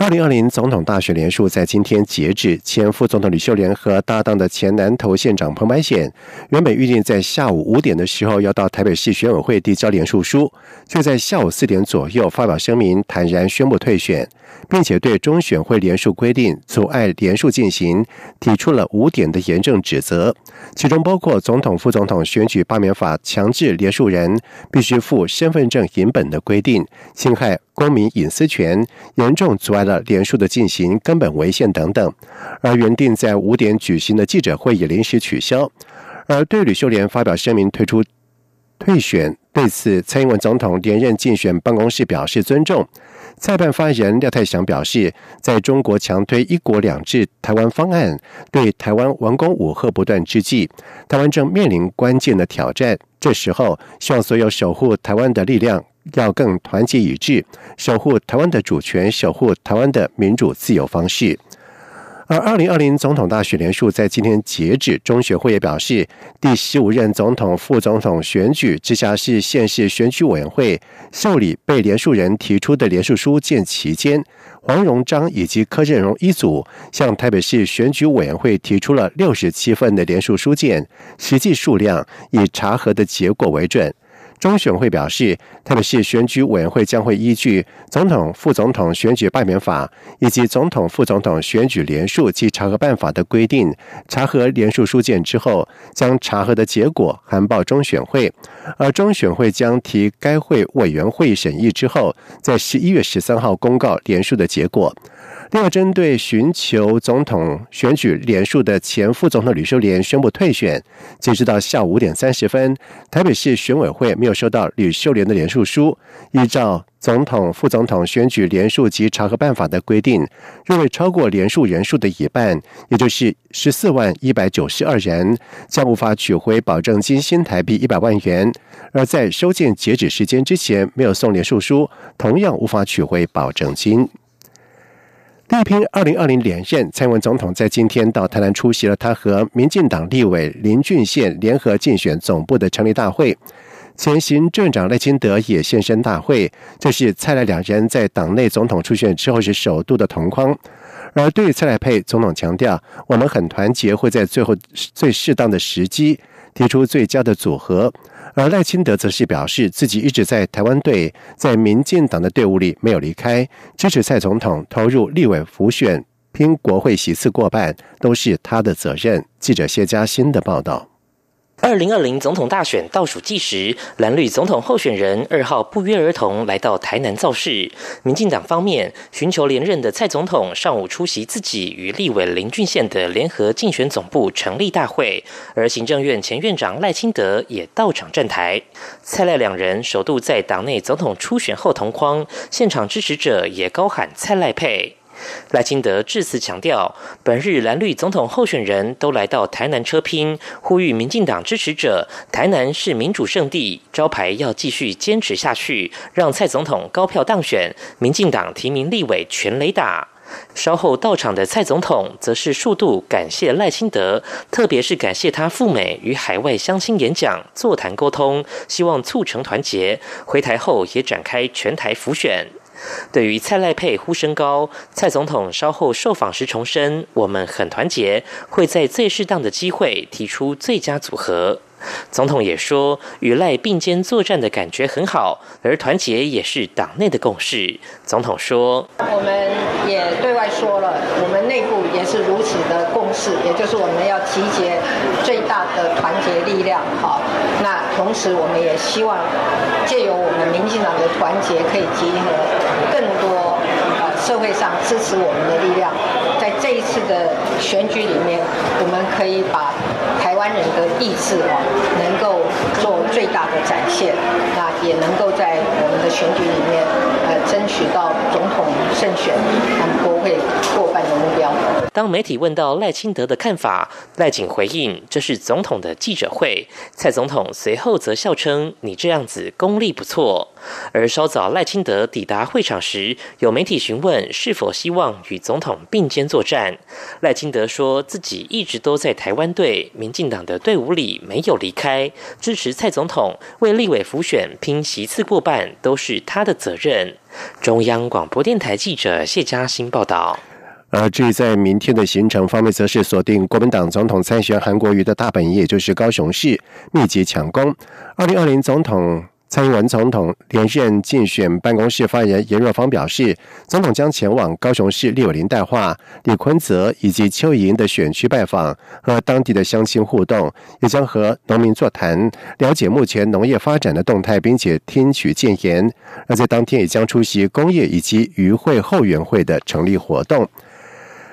二零二零总统大选连数在今天截止，前副总统李秀莲和搭档的前南投县长彭白显，原本预定在下午五点的时候要到台北市选委会递交连署书，却在下午四点左右发表声明，坦然宣布退选，并且对中选会连署规定阻碍连署进行提出了五点的严正指责，其中包括总统、副总统选举罢免法强制连署人必须附身份证影本的规定，侵害。公民隐私权严重阻碍了联署的进行，根本违宪等等。而原定在五点举行的记者会也临时取消。而对吕秀莲发表声明退出退选，对此蔡英文总统连任竞选办公室表示尊重。蔡办发言人廖泰祥表示，在中国强推一国两制台湾方案，对台湾文攻武赫不断之际，台湾正面临关键的挑战。这时候，希望所有守护台湾的力量。要更团结一致，守护台湾的主权，守护台湾的民主自由方式。而二零二零总统大选连数在今天截止，中选会也表示，第十五任总统、副总统选举，直辖市县市选举委员会受理被连署人提出的联署书件期间，黄荣章以及柯振荣一组向台北市选举委员会提出了六十七份的联署书件，实际数量以查核的结果为准。中选会表示，特别是选举委员会将会依据总统、副总统选举罢免法以及总统、副总统选举联署及查核办法的规定，查核联署书件之后，将查核的结果函报中选会，而中选会将提该会委员会审议之后，在十一月十三号公告联署的结果。另外，针对寻求总统选举连署的前副总统吕秀莲宣布退选，截止到下午五点三十分，台北市选委会没有收到吕秀莲的连署书。依照总统、副总统选举连署及查核办法的规定，若未超过连署人数的一半，也就是十四万一百九十二人，将无法取回保证金新台币一百万元。而在收件截止时间之前没有送连署书，同样无法取回保证金。力拼二零二零连任，蔡英文总统在今天到台南出席了他和民进党立委林俊宪联合竞选总部的成立大会。前行政长赖清德也现身大会，这是蔡赖两人在党内总统出选之后是首度的同框。而对蔡赖配，总统强调，我们很团结，会在最后最适当的时机提出最佳的组合。而赖清德则是表示，自己一直在台湾队，在民进党的队伍里没有离开，支持蔡总统投入立委辅选，拼国会席次过半，都是他的责任。记者谢佳欣的报道。二零二零总统大选倒数计时，蓝绿总统候选人二号不约而同来到台南造势。民进党方面寻求连任的蔡总统上午出席自己与立委林俊宪的联合竞选总部成立大会，而行政院前院长赖清德也到场站台。蔡赖两人首度在党内总统初选后同框，现场支持者也高喊蔡赖配。赖清德致辞强调，本日蓝绿总统候选人都来到台南车拼，呼吁民进党支持者，台南是民主圣地，招牌要继续坚持下去，让蔡总统高票当选，民进党提名立委全雷打。稍后到场的蔡总统则是数度感谢赖清德，特别是感谢他赴美与海外相亲演讲、座谈沟通，希望促成团结。回台后也展开全台浮选。对于蔡赖配呼声高，蔡总统稍后受访时重申：“我们很团结，会在最适当的机会提出最佳组合。”总统也说：“与赖并肩作战的感觉很好，而团结也是党内的共识。”总统说：“我们也对外说了，我们内部也是如此的共识，也就是我们要集结最大的团结力量。好，同时我们也希望借由我们民进党的团结，可以集合更多呃社会上支持我们的力量，在这一次的选举里面，我们可以把。”台湾人的意志哦，能够做最大的展现，那也能够在我们的选举里面，呃，争取到总统胜选和国会过半的目标。当媒体问到赖清德的看法，赖景回应：“这是总统的记者会。”蔡总统随后则笑称：“你这样子功力不错。”而稍早赖清德抵达会场时，有媒体询问是否希望与总统并肩作战。赖清德说自己一直都在台湾队、民进党的队伍里没有离开，支持蔡总统为立委辅选拼席次过半都是他的责任。中央广播电台记者谢嘉欣报道。而至于在明天的行程方面，则是锁定国民党总统参选韩国瑜的大本营，也就是高雄市，密集抢攻。二零二零总统蔡英文总统连任竞选办公室发言人严若芳表示，总统将前往高雄市立委林代化、李坤泽以及邱莹的选区拜访，和当地的乡亲互动，也将和农民座谈，了解目前农业发展的动态，并且听取建言。而在当天也将出席工业以及渔会后援会的成立活动。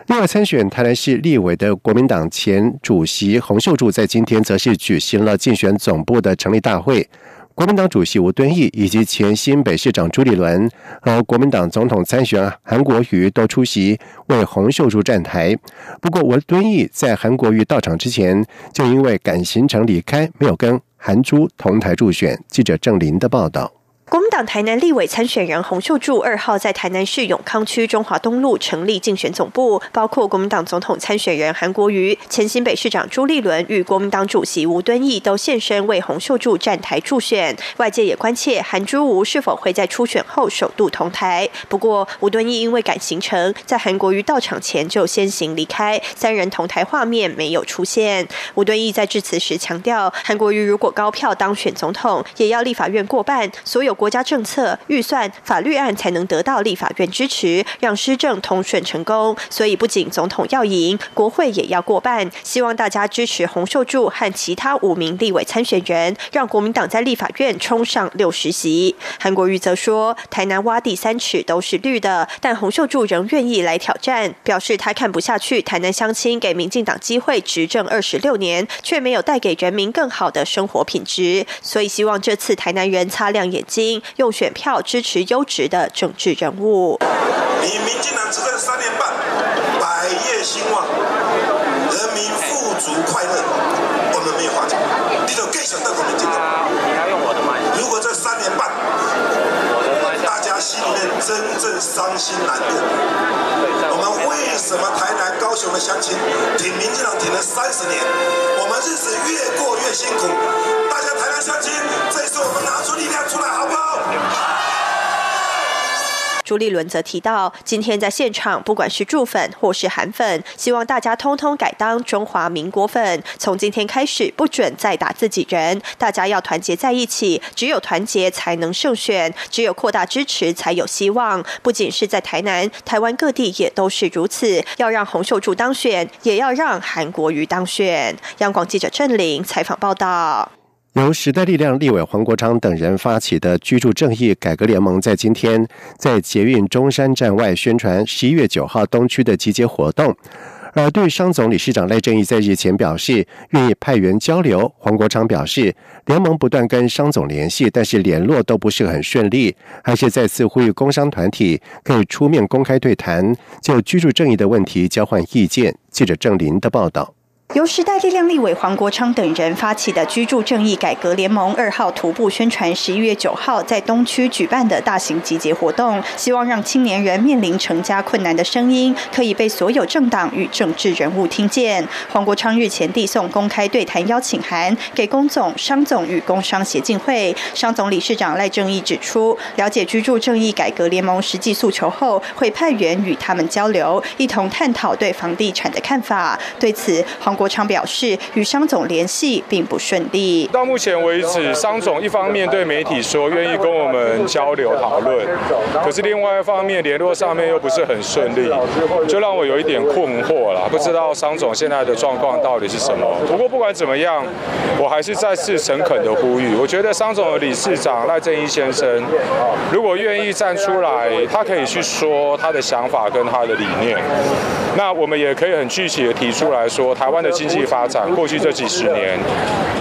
另外，参选台南市立委的国民党前主席洪秀柱，在今天则是举行了竞选总部的成立大会。国民党主席吴敦义以及前新北市长朱立伦和国民党总统参选韩国瑜都出席为洪秀柱站台。不过，吴敦义在韩国瑜到场之前，就因为赶行程离开，没有跟韩朱同台助选。记者郑林的报道。国民党台南立委参选人洪秀柱二号在台南市永康区中华东路成立竞选总部，包括国民党总统参选人韩国瑜、前新北市长朱立伦与国民党主席吴敦义都现身为洪秀柱站台助选。外界也关切韩朱吴是否会在初选后首度同台。不过吴敦义因为赶行程，在韩国瑜到场前就先行离开，三人同台画面没有出现。吴敦义在致辞时强调，韩国瑜如果高票当选总统，也要立法院过半，所有。国家政策、预算、法律案才能得到立法院支持，让施政通顺成功。所以，不仅总统要赢，国会也要过半。希望大家支持洪秀柱和其他五名立委参选人，让国民党在立法院冲上六十席。韩国瑜则说：“台南挖地三尺都是绿的，但洪秀柱仍愿意来挑战，表示他看不下去台南乡亲给民进党机会执政二十六年，却没有带给人民更好的生活品质，所以希望这次台南人擦亮眼睛。”用选票支持优质的政治人物。你民进党执政三年半，百业兴旺，人民富足快乐，我们没有话讲。你都更想到我们进党。你要用我的麦？如果这三年半，大家心里面真正伤心难过，我们为什么台南、高雄的乡亲挺民进党挺了三十年，我们日子越过越辛苦？台南乡亲，这次我们拿出力量出来，好不好？朱立伦则提到，今天在现场，不管是驻粉或是韩粉，希望大家通通改当中华民国粉。从今天开始，不准再打自己人，大家要团结在一起，只有团结才能胜选，只有扩大支持才有希望。不仅是在台南，台湾各地也都是如此。要让洪秀柱当选，也要让韩国瑜当选。央广记者郑玲采访报道。由时代力量立委黄国昌等人发起的居住正义改革联盟，在今天在捷运中山站外宣传十一月九号东区的集结活动。而对商总理事长赖正义在日前表示愿意派员交流，黄国昌表示联盟不断跟商总联系，但是联络都不是很顺利，还是再次呼吁工商团体可以出面公开对谈，就居住正义的问题交换意见。记者郑林的报道。由时代力量立委黄国昌等人发起的居住正义改革联盟二号徒步宣传十一月九号在东区举办的大型集结活动，希望让青年人面临成家困难的声音可以被所有政党与政治人物听见。黄国昌日前递送公开对谈邀请函给工总、商总与工商协进会，商总理事长赖正义指出，了解居住正义改革联盟实际诉求后，会派员与他们交流，一同探讨对房地产的看法。对此，黄。国昌表示，与商总联系并不顺利。到目前为止，商总一方面对媒体说愿意跟我们交流讨论，可是另外一方面联络上面又不是很顺利，就让我有一点困惑了。不知道商总现在的状况到底是什么。不过不管怎么样，我还是再次诚恳的呼吁，我觉得商总的理事长赖正一先生，如果愿意站出来，他可以去说他的想法跟他的理念。那我们也可以很具体的提出来说，台湾的。的经济发展，过去这几十年，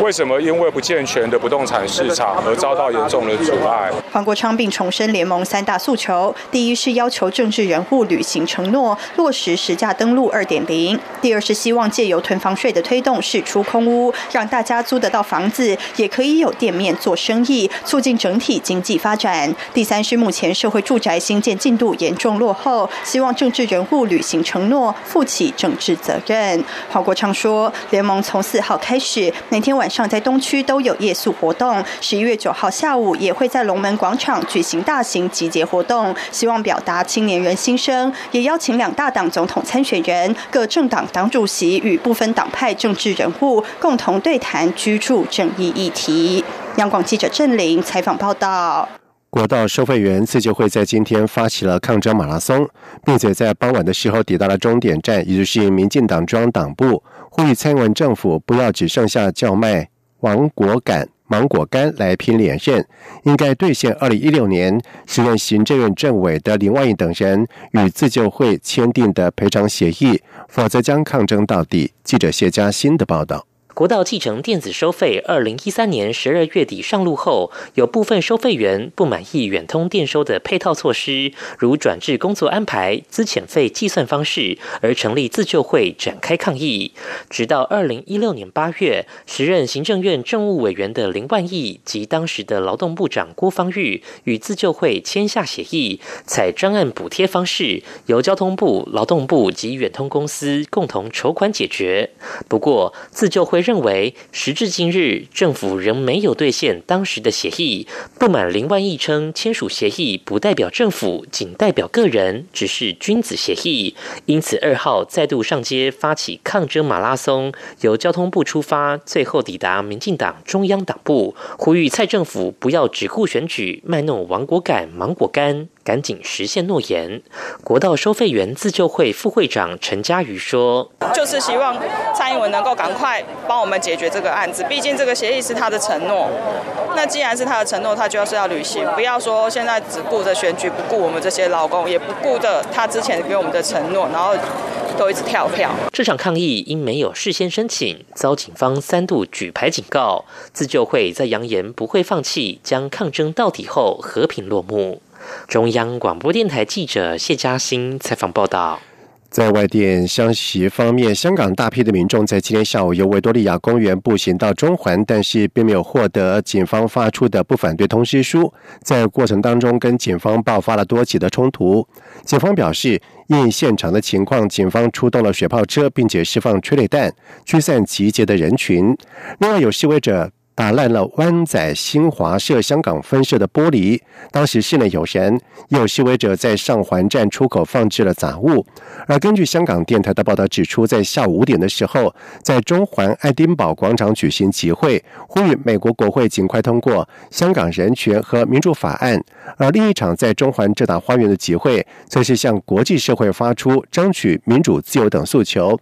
为什么因为不健全的不动产市场而遭到严重的阻碍？黄国昌并重申联盟三大诉求：第一是要求政治人物履行承诺，落实实价登录二点零；第二是希望借由囤房税的推动，释出空屋，让大家租得到房子，也可以有店面做生意，促进整体经济发展；第三是目前社会住宅新建进度严重落后，希望政治人物履行承诺，负起政治责任。黄国昌说，联盟从四号开始，每天晚上在东区都有夜宿活动，十一月九号下午也会在龙门广场举行大型集结活动，希望表达青年人心声，也邀请两大党总统参选人、各政党党主席与部分党派政治人物共同对谈居住正义议题。央广记者郑玲采访报道。国道收费员自救会在今天发起了抗争马拉松，并且在傍晚的时候抵达了终点站，也就是民进党中央党部，呼吁蔡英文政府不要只剩下叫卖芒果干、芒果干来拼连任，应该兑现二零一六年时任行政院政委的林万益等人与自救会签订的赔偿协议，否则将抗争到底。记者谢佳欣的报道。国道继承电子收费，二零一三年十二月底上路后，有部分收费员不满意远通电收的配套措施，如转至工作安排、资遣费计算方式，而成立自救会展开抗议。直到二零一六年八月，时任行政院政务委员的林万亿及当时的劳动部长郭方玉与自救会签下协议，采专案补贴方式，由交通部、劳动部及远通公司共同筹款解决。不过，自救会。认为时至今日，政府仍没有兑现当时的协议。不满林万亿称签署协议不代表政府，仅代表个人，只是君子协议。因此二号再度上街发起抗争马拉松，由交通部出发，最后抵达民进党中央党部，呼吁蔡政府不要只顾选举，卖弄亡国感、芒果干。赶紧实现诺言。国道收费员自救会副会长陈嘉瑜说：“就是希望蔡英文能够赶快帮我们解决这个案子，毕竟这个协议是他的承诺。那既然是他的承诺，他就是要履行，不要说现在只顾着选举，不顾我们这些劳工，也不顾着他之前给我们的承诺，然后都一直跳票。”这场抗议因没有事先申请，遭警方三度举牌警告。自救会在扬言不会放弃，将抗争到底后和平落幕。中央广播电台记者谢嘉欣采访报道。在外电消息方面，香港大批的民众在今天下午由维多利亚公园步行到中环，但是并没有获得警方发出的不反对通知书。在过程当中，跟警方爆发了多起的冲突。警方表示，因现场的情况，警方出动了水炮车，并且释放催泪弹驱散集结的人群。另外，有示威者。打烂了湾仔新华社香港分社的玻璃。当时室内有人，也有示威者在上环站出口放置了杂物。而根据香港电台的报道指出，在下午五点的时候，在中环爱丁堡广场举行集会，呼吁美国国会尽快通过《香港人权和民主法案》。而另一场在中环浙大花园的集会，则是向国际社会发出争取民主自由等诉求。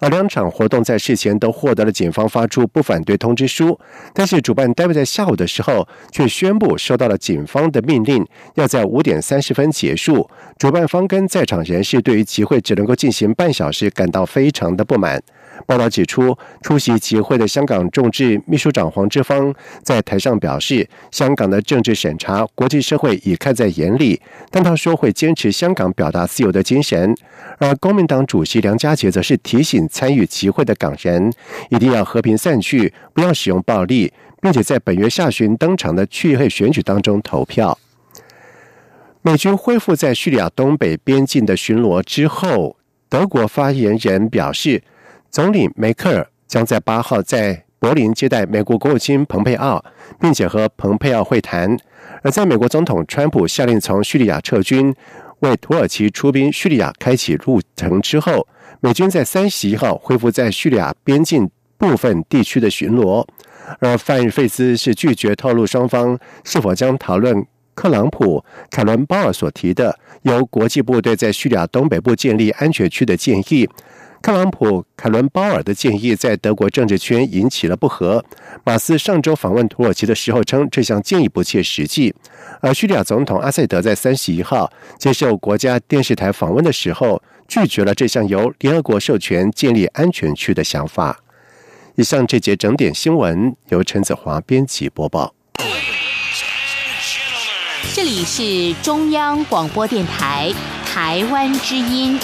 而两场活动在事前都获得了警方发出不反对通知书。但是主办单位在下午的时候却宣布收到了警方的命令，要在五点三十分结束。主办方跟在场人士对于集会只能够进行半小时感到非常的不满。报道指出，出席集会的香港众志秘书长黄之锋在台上表示，香港的政治审查，国际社会已看在眼里。但他说会坚持香港表达自由的精神。而公民党主席梁家杰则是提醒参与集会的港人，一定要和平散去，不要使用暴力，并且在本月下旬登场的区议选举当中投票。美军恢复在叙利亚东北边境的巡逻之后，德国发言人表示。总理梅克尔将在八号在柏林接待美国国务卿蓬佩奥，并且和蓬佩奥会谈。而在美国总统川普下令从叙利亚撤军，为土耳其出兵叙利亚开启路程之后，美军在三十一号恢复在叙利亚边境部分地区的巡逻。而范日费斯是拒绝透露双方是否将讨论克朗普、凯伦鲍尔所提的由国际部队在叙利亚东北部建立安全区的建议。特朗普凯伦鲍尔的建议在德国政治圈引起了不和。马斯上周访问土耳其的时候称，这项建议不切实际。而叙利亚总统阿塞德在三十一号接受国家电视台访问的时候，拒绝了这项由联合国授权建立安全区的想法。以上这节整点新闻由陈子华编辑播报。这里是中央广播电台台湾之音。